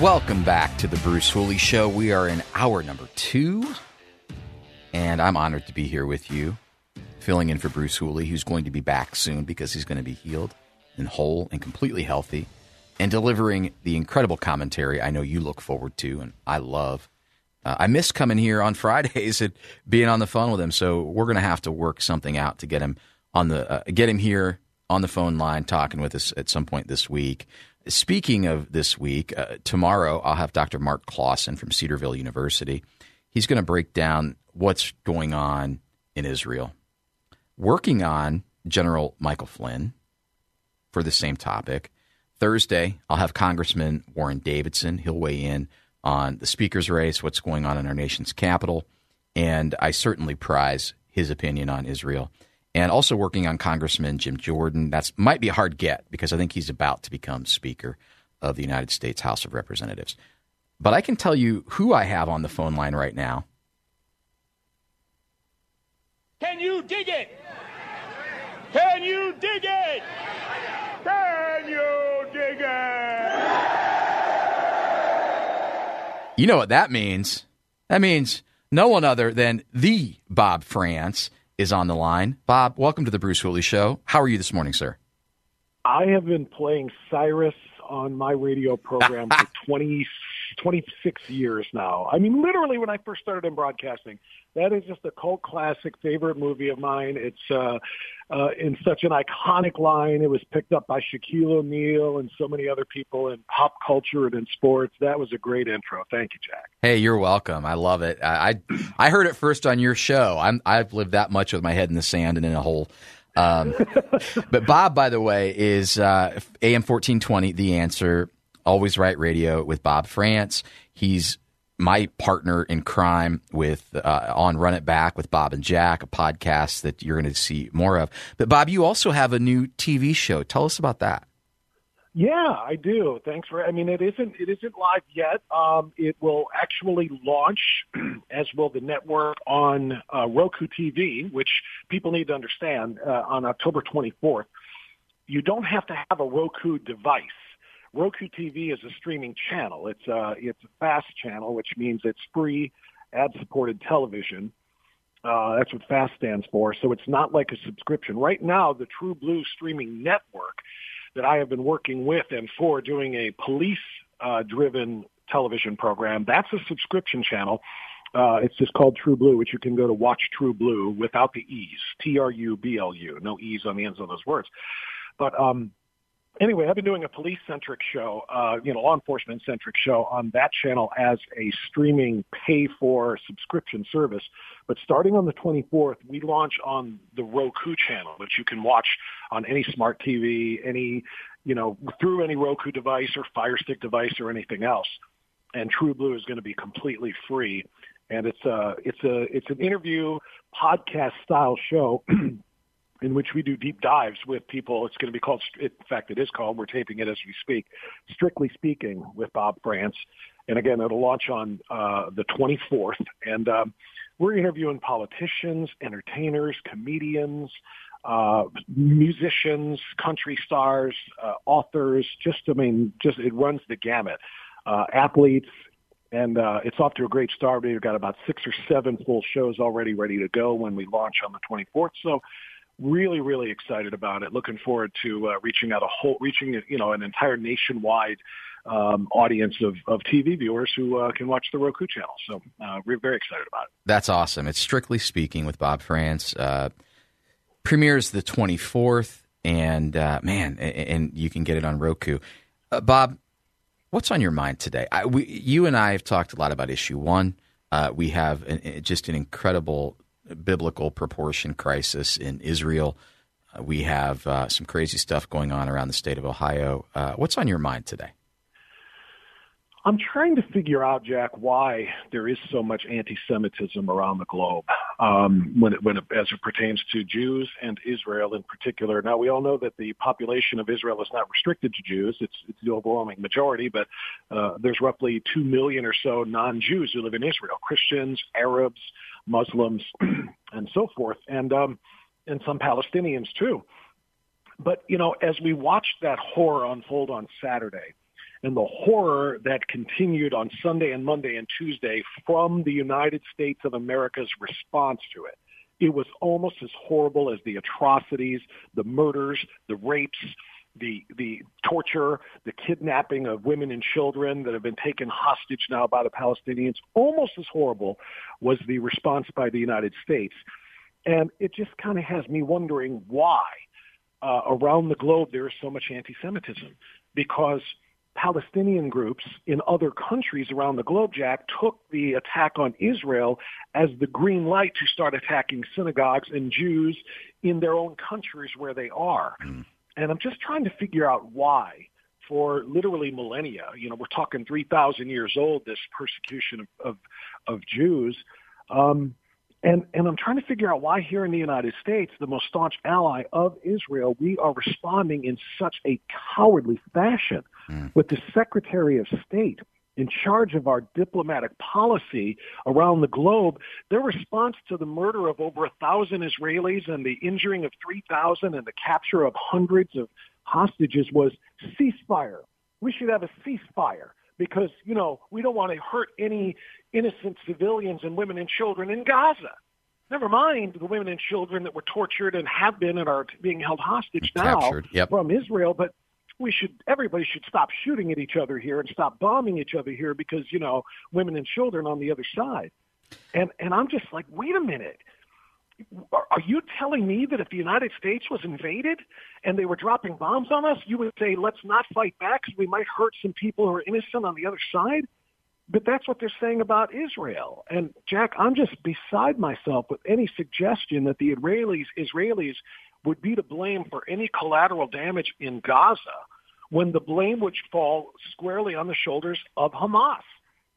Welcome back to the Bruce Hooley Show. We are in hour number two, and I'm honored to be here with you, filling in for Bruce Hooley, who's going to be back soon because he's going to be healed and whole and completely healthy, and delivering the incredible commentary I know you look forward to and I love. Uh, I miss coming here on Fridays and being on the phone with him, so we're going to have to work something out to get him on the uh, get him here on the phone line talking with us at some point this week. Speaking of this week, uh, tomorrow I'll have Dr. Mark Clausen from Cedarville University. He's going to break down what's going on in Israel. Working on General Michael Flynn for the same topic. Thursday, I'll have Congressman Warren Davidson. He'll weigh in on the speaker's race, what's going on in our nation's capital, and I certainly prize his opinion on Israel and also working on Congressman Jim Jordan. That's might be a hard get because I think he's about to become Speaker of the United States House of Representatives. But I can tell you who I have on the phone line right now. Can you dig it? Can you dig it? Can you dig it? You know what that means? That means no one other than the Bob Frantz is on the line. Bob, welcome to the Bruce Hooley Show. How are you this morning, sir? I have been playing Cyrus on my radio program for 20, 26 years now. I mean, literally when I first started in broadcasting, that is just a cult classic favorite movie of mine. It's uh, uh, in such an iconic line. It was picked up by Shaquille O'Neal and so many other people in pop culture and in sports. That was a great intro. Thank you, Jack. Hey, you're welcome. I love it. I I, I heard it first on your show. I'm I've lived that much with my head in the sand and in a hole. Um, but Bob, by the way, is uh, AM fourteen twenty. The answer. Always right radio with Bob Frantz. He's my partner in crime with uh, on Run It Back with Bob and Jack, a podcast that you're going to see more of. But Bob, you also have a new TV show. Tell us about that. Yeah, I do. Thanks for. I mean, it isn't it isn't live yet. Um, it will actually launch, as will the network on uh, Roku TV, which people need to understand uh, on October 24th. You don't have to have a Roku device. Roku TV is a streaming channel. It's a uh, it's a fast channel, which means it's free, ad-supported television. Uh, that's what FAST stands for. So it's not like a subscription. Right now, the TruBlu streaming network that I have been working with and for doing a police uh, driven television program. That's a subscription channel. Uh, it's just called TruBlu, which you can go to watch TruBlu without the E's. T-R-U-B-L-U. No E's on the ends of those words. But, um, anyway, I've been doing a police centric show, uh, you know, law enforcement centric show on that channel as a streaming pay for subscription service. But starting on the 24th, we launch on the Roku channel, which you can watch on any smart TV, any, you know, through any Roku device or Fire Stick device or anything else. And TruBlu is going to be completely free. And it's a, it's a, it's an interview podcast style show in which we do deep dives with people. It's going to be called, in fact, it is called, we're taping it as we speak, Strictly Speaking with Bob Frantz. And again, it'll launch on uh, the 24th. And um, we're interviewing politicians, entertainers, comedians, uh, musicians, country stars, uh, authors, just, I mean, just, it runs the gamut. Uh, athletes, and uh, it's off to a great start. We've got about six or seven full shows already ready to go when we launch on the 24th. So really, really excited about it. Looking forward to uh, reaching out a whole, reaching you know an entire nationwide um, audience of, of TV viewers who uh, can watch the Roku channel. So uh, we're very excited about it. That's awesome. It's strictly speaking with Bob Frantz. Uh, premieres the twenty fourth, and uh, man, and, and, you can get it on Roku. Uh, Bob, what's on your mind today? I, we, you and I have talked a lot about issue one. We have an, just an incredible biblical proportion crisis in Israel. Uh, we have uh, some crazy stuff going on around the state of Ohio. Uh, what's on your mind today? I'm trying to figure out, Jack, why there is so much anti-Semitism around the globe um, when, it, when it, as it pertains to Jews and Israel in particular. Now, we all know that the population of Israel is not restricted to Jews; it's, it's the overwhelming majority. But uh, there's roughly two million or so non-Jews who live in Israel: Christians, Arabs, Muslims, and so forth, and um, and some Palestinians too. But you know, as we watched that horror unfold on Saturday and the horror that continued on Sunday and Monday and Tuesday from the United States of America's response to it. It was almost as horrible as the atrocities, the murders, the rapes, the the torture, the kidnapping of women and children that have been taken hostage now by the Palestinians. Almost as horrible was the response by the United States, and it just kind of has me wondering why uh, around the globe there is so much anti-Semitism because Palestinian groups in other countries around the globe, Jack, took the attack on Israel as the green light to start attacking synagogues and Jews in their own countries where they are. Mm. And I'm just trying to figure out why for literally millennia, you know, we're talking 3,000 years old, this persecution of, of, of Jews. Um, and, and I'm trying to figure out why here in the United States, the most staunch ally of Israel, we are responding in such a cowardly fashion mm. with the Secretary of State in charge of our diplomatic policy around the globe, their response to the murder of over a thousand Israelis and the injuring of 3,000 and the capture of hundreds of hostages was ceasefire. We should have a ceasefire because, you know, we don't want to hurt any innocent civilians and women and children in Gaza. Never mind the women and children that were tortured and have been and are being held hostage now yep. from Israel. But we should, everybody should stop shooting at each other here and stop bombing each other here because, you know, women and children on the other side. And, and I'm just like, wait a minute. Are you telling me that if the United States was invaded and they were dropping bombs on us, you would say, let's not fight back because we might hurt some people who are innocent on the other side? But that's what they're saying about Israel. And Jack, I'm just beside myself with any suggestion that the Israelis Israelis would be to blame for any collateral damage in Gaza when the blame would fall squarely on the shoulders of Hamas,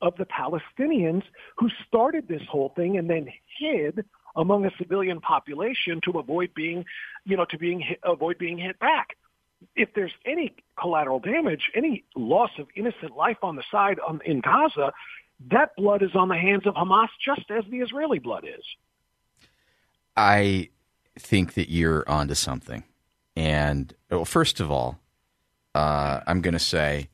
of the Palestinians who started this whole thing and then hid among a civilian population to avoid being, you know, to being hit, avoid being hit back if there's any collateral damage, any loss of innocent life on the side on, in Gaza, that blood is on the hands of Hamas just as the Israeli blood is. I think that you're onto something. And well, first of all, uh, I'm going to say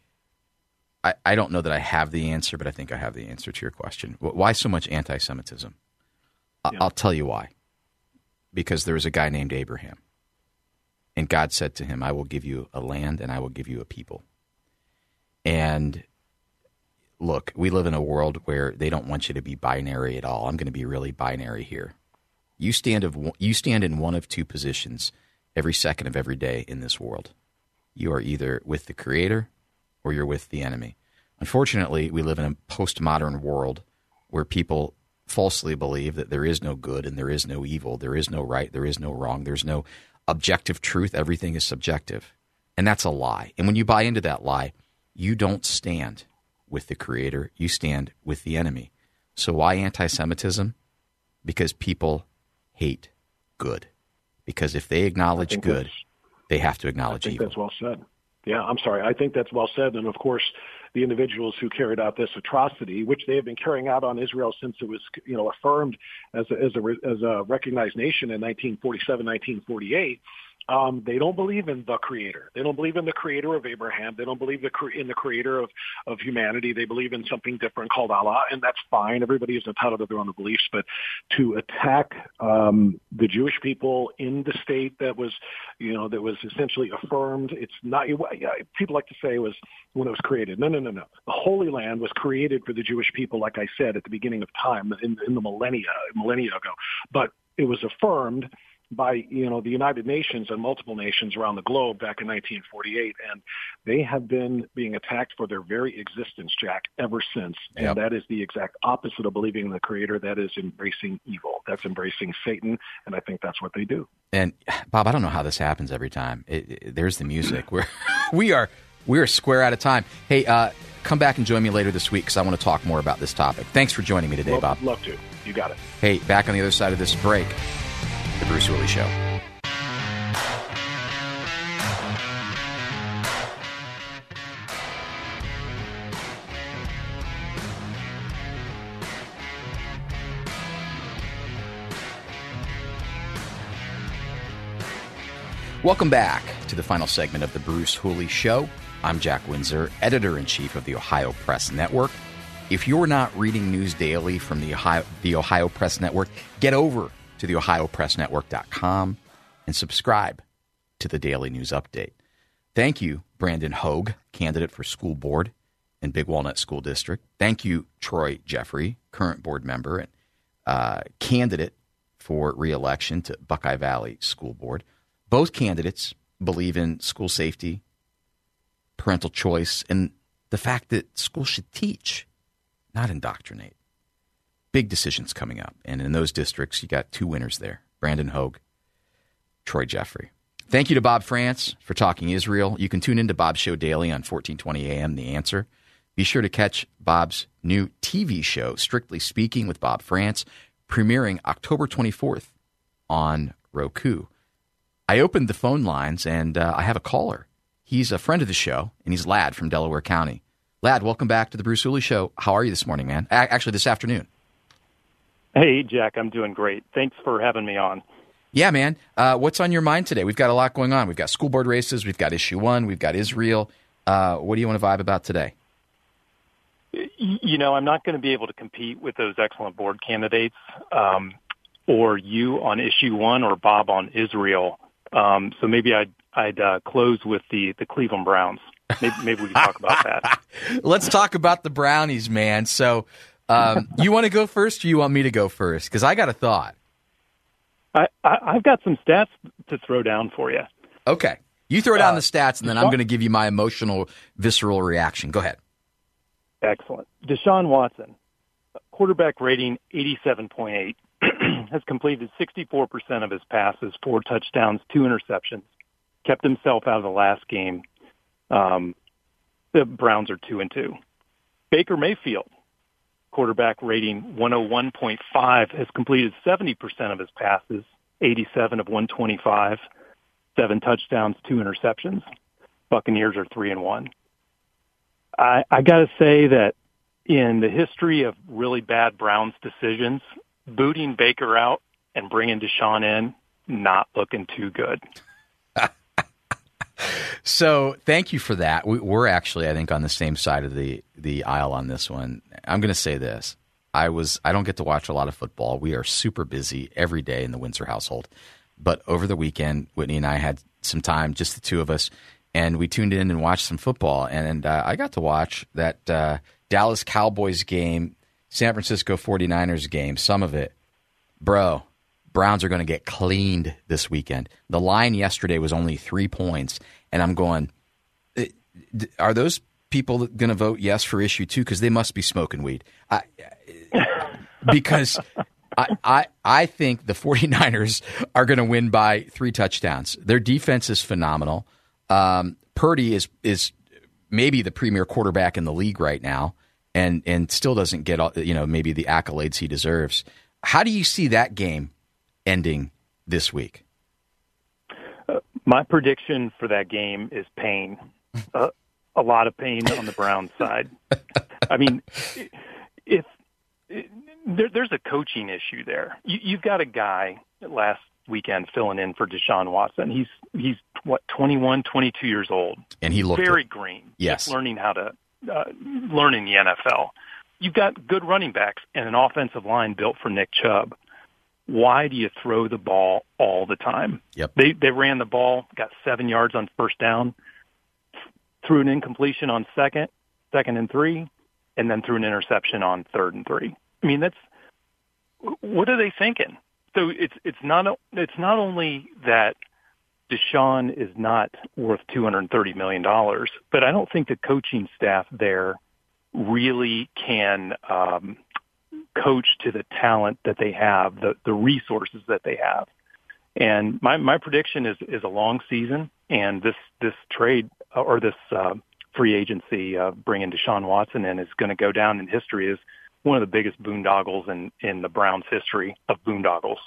I, I don't know that I have the answer, but I think I have the answer to your question. Why so much anti Semitism? Yeah. I'll tell you why. Because there was a guy named Abraham and God said to him, I will give you a land and I will give you a people. And look, we live in a world where they don't want you to be binary at all. I'm going to be really binary here. You stand of you stand in one of two positions every second of every day in this world. You are either with the creator or you're with the enemy. Unfortunately, we live in a postmodern world where people falsely believe that there is no good and there is no evil, there is no right, there is no wrong, there's no objective truth, everything is subjective. And that's a lie. And when you buy into that lie, you don't stand with the creator, you stand with the enemy. So why anti Semitism? Because people hate good. Because if they acknowledge good, they have to acknowledge I think evil. That's well said. Yeah, I'm sorry. I think that's well said. And of course, the individuals who carried out this atrocity, which they have been carrying out on Israel since it was, you know, affirmed as a, as a, as a recognized nation in 1947, 1948, um, they don't believe in the creator. They don't believe in the creator of Abraham. They don't believe the, cre- in the creator of, of humanity. They believe in something different called Allah, and that's fine. Everybody is entitled to their own beliefs. But to attack um, the Jewish people in the state that was, you know, that was essentially affirmed, it's not. People like to say it was when it was created. No, no, no, no. The Holy Land was created for the Jewish people, like I said at the beginning of time, in, in the millennia, millennia ago. But it was affirmed by you know the United Nations and multiple nations around the globe back in 1948, and they have been being attacked for their very existence, Jack, ever since. And Yep. that is the exact opposite of believing in the Creator. That is embracing evil. That's embracing Satan, and I think that's what they do. And Bob, I don't know how this happens every time. It, it- there's the music. We're we are we are square out of time. Hey, uh, come back and join me later this week because I want to talk more about this topic. Thanks for joining me today, love, Bob. love to. You got it. Hey, back on the other side of this break, Bruce Hooley Show. Welcome back to the final segment of the Bruce Hooley Show. I'm Jack Windsor, editor in chief of the Ohio Press Network. If you're not reading news daily from the Ohio, the Ohio Press Network, get over to the OhioPressNetwork.com and subscribe to the Daily News Update. Thank you, Brandon Hogue, candidate for school board in Big Walnut School District. Thank you, Troy Jeffrey, current board member and uh, candidate for reelection to Buckeye Valley School Board. Both candidates believe in school safety, parental choice, and the fact that schools should teach, not indoctrinate. Big decisions coming up. And in those districts, you got two winners there Brandon Hogue, Troy Jeffrey. Thank you to Bob Frantz for talking Israel. You can tune into Bob's Show daily on 1420 AM, The Answer. Be sure to catch Bob's new TV show, Strictly Speaking with Bob Frantz, premiering October 24th on Roku. I opened the phone lines and uh, I have a caller. He's a friend of the show, and he's Lad from Delaware County. Lad, welcome back to the Bruce Hooley Show. How are you this morning, man? A- actually, this afternoon. Hey, Jack, I'm doing great. Thanks for having me on. Yeah, man. Uh, what's on your mind today? We've got a lot going on. We've got school board races. We've got issue one. We've got Israel. Uh, what do you want to vibe about today? You know, I'm not going to be able to compete with those excellent board candidates, um, or you on issue one, or Bob on Israel. Um, so maybe I'd I'd uh, close with the the Cleveland Browns. Maybe, maybe we can talk about that. Let's talk about the brownies, man. So, um, you want to go first, or you want me to go first? Because I got a thought. I, I I've got some stats to throw down for you. Okay, you throw down Uh, the stats, and then I'm going to give you my emotional, visceral reaction. Go ahead. Excellent. Deshaun Watson, quarterback rating 87.8, has completed 64% of his passes, four touchdowns, two interceptions, kept himself out of the last game. Um, the Browns are two and two. Baker Mayfield, quarterback rating 101.5, has completed 70% of his passes, 87 of 125, seven touchdowns, two interceptions. Buccaneers are three and one. I, I got to say that in the history of really bad Browns decisions, booting Baker out and bringing Deshaun in, not looking too good. So thank you for that. We, we're actually, I think, on the same side of the the aisle on this one. I'm going to say this: I was, I don't get to watch a lot of football. We are super busy every day in the Windsor household. But over the weekend, Whitney and I had some time, just the two of us, and we tuned in and watched some football. And uh, I got to watch that uh, Dallas Cowboys game, San Francisco 49ers game, some of it. Bro, Browns are going to get cleaned this weekend. The line yesterday was only three points, and I'm going, "Eh, are those people going to vote yes for issue two? Because they must be smoking weed. I, because I, I, I think the 49ers are going to win by three touchdowns. Their defense is phenomenal. Um, Purdy is is maybe the premier quarterback in the league right now, and and still doesn't get all, you know maybe the accolades he deserves. How do you see that game ending this week? My prediction for that game is pain. Uh, a lot of pain on the Browns side. I mean, if, there, there's a coaching issue there, you, you've got a guy last weekend filling in for Deshaun Watson. He's he's what 21, 22 years old. And he looked very it. green. Yes. learning how to uh, learning the NFL. You've got good running backs and an offensive line built for Nick Chubb. Why do you throw the ball all the time? Yep. They they ran the ball, got seven yards on first down, threw an incompletion on second, second and three, and then threw an interception on third and three. I mean, that's what are they thinking? so it's it's not it's not only that Deshaun is not worth two hundred and thirty million dollars, but I don't think the coaching staff there really can um, coach to the talent that they have, the the resources that they have. And my my prediction is is a long season, and this this trade or this uh, free agency uh, bringing Deshaun Watson in is going to go down in history as one of the biggest boondoggles in in the Browns' history of boondoggles.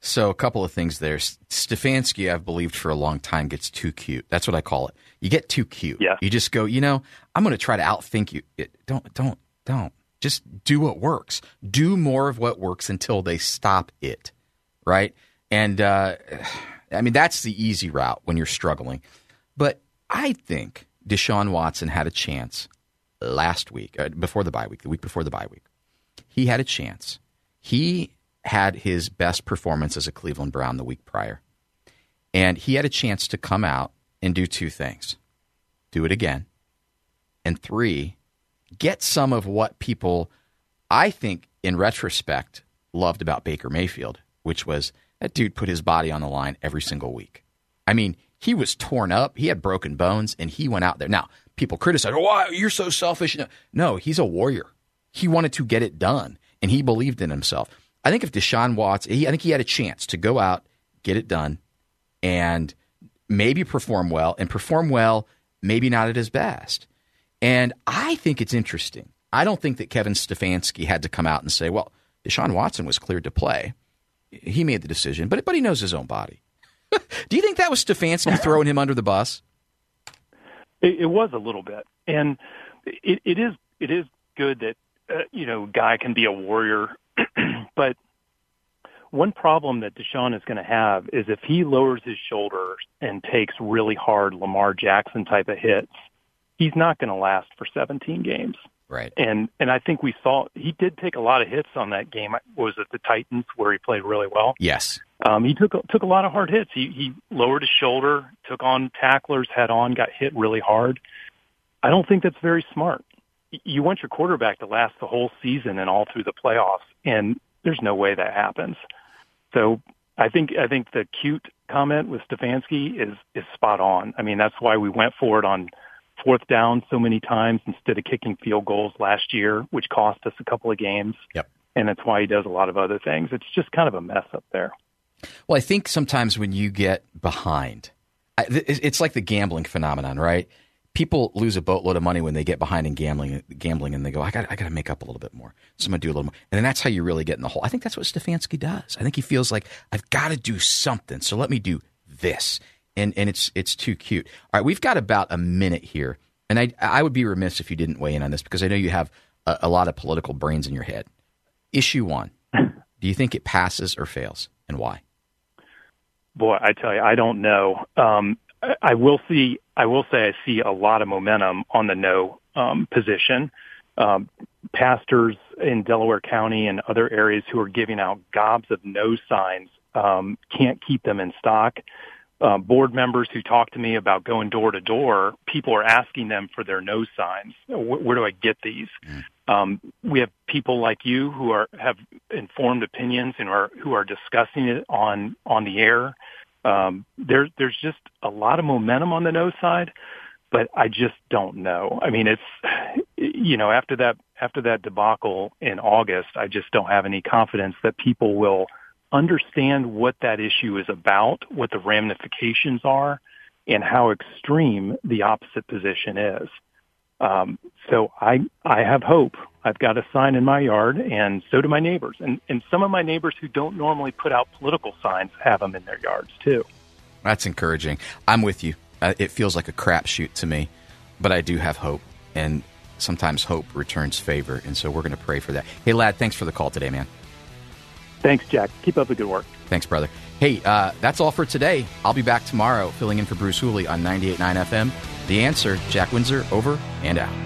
So a couple of things there. Stefanski, I've believed for a long time, gets too cute. That's what I call it. You get too cute. Yeah. You just go, you know, I'm going to try to outthink you. It, don't, don't, don't. Just do what works. Do more of what works until they stop it. Right. And uh, I mean, that's the easy route when you're struggling. But I think Deshaun Watson had a chance last week, uh, before the bye week, the week before the bye week. He had a chance. He had his best performance as a Cleveland Brown the week prior. And he had a chance to come out and do two things do it again. And three, get some of what people, I think, in retrospect, loved about Baker Mayfield, which was that dude put his body on the line every single week. I mean, he was torn up, he had broken bones, and he went out there. Now, people criticize, oh, you're so selfish. No, he's a warrior. He wanted to get it done, and he believed in himself. I think if Deshaun Watts, he, I think he had a chance to go out, get it done, and maybe perform well, and perform well, maybe not at his best. And I think it's interesting. I don't think that Kevin Stefanski had to come out and say, well, Deshaun Watson was cleared to play. He made the decision, but, but he knows his own body. Do you think that was Stefanski throwing him under the bus? It, it was a little bit, and it, it is it is good that uh, you know guy can be a warrior but one problem that Deshaun is going to have is if he lowers his shoulders and takes really hard Lamar Jackson type of hits, he's not going to last for 17 games. Right. And and I think we saw he did take a lot of hits on that game. Was it the Titans where he played really well? Yes. Um, he took took a lot of hard hits. He he lowered his shoulder, took on tacklers head on, got hit really hard. I don't think that's very smart. You want your quarterback to last the whole season and all through the playoffs, and there's no way that happens. So I think I think the cute comment with Stefanski is is spot on. I mean, that's why we went for it on fourth down so many times instead of kicking field goals last year, which cost us a couple of games. Yep. And that's why he does a lot of other things. It's just kind of a mess up there. Well, I think sometimes when you get behind, it's like the gambling phenomenon, right? people lose a boatload of money when they get behind in gambling, gambling, and they go, "I got, I got to make up a little bit more." So I'm gonna do a little more, and then that's how you really get in the hole. I think that's what Stefanski does. I think he feels like I've got to do something, so let me do this, and and it's it's too cute. All right, we've got about a minute here, and I I would be remiss if you didn't weigh in on this because I know you have a, a lot of political brains in your head. Issue one: Do you think it passes or fails, and why? Boy, I tell you, I don't know. Um, I will see. I will say I see a lot of momentum on the no um, position. Um, pastors in Delaware County and other areas who are giving out gobs of no signs um, can't keep them in stock. Uh, board members who talk to me about going door to door, people are asking them for their no signs. Where, where do I get these? Mm. Um, we have people like you who are have informed opinions and are who are discussing it on on the air um, there, there's just a lot of momentum on the no side, but I just don't know. I mean, it's you know after that after that debacle in August, I just don't have any confidence that people will understand what that issue is about, what the ramifications are, and how extreme the opposite position is. Um, so I I have hope. I've got a sign in my yard, and so do my neighbors. And and some of my neighbors who don't normally put out political signs have them in their yards too. That's encouraging. I'm with you. Uh, it feels like a crapshoot to me, but I do have hope, and sometimes hope returns favor, and so we're going to pray for that. Hey, lad, thanks for the call today, man. Thanks, Jack. Keep up the good work. Thanks, brother. Hey, uh, that's all for today. I'll be back tomorrow, filling in for Bruce Hooley on 98.9 FM. The answer, Jack Windsor, over and out.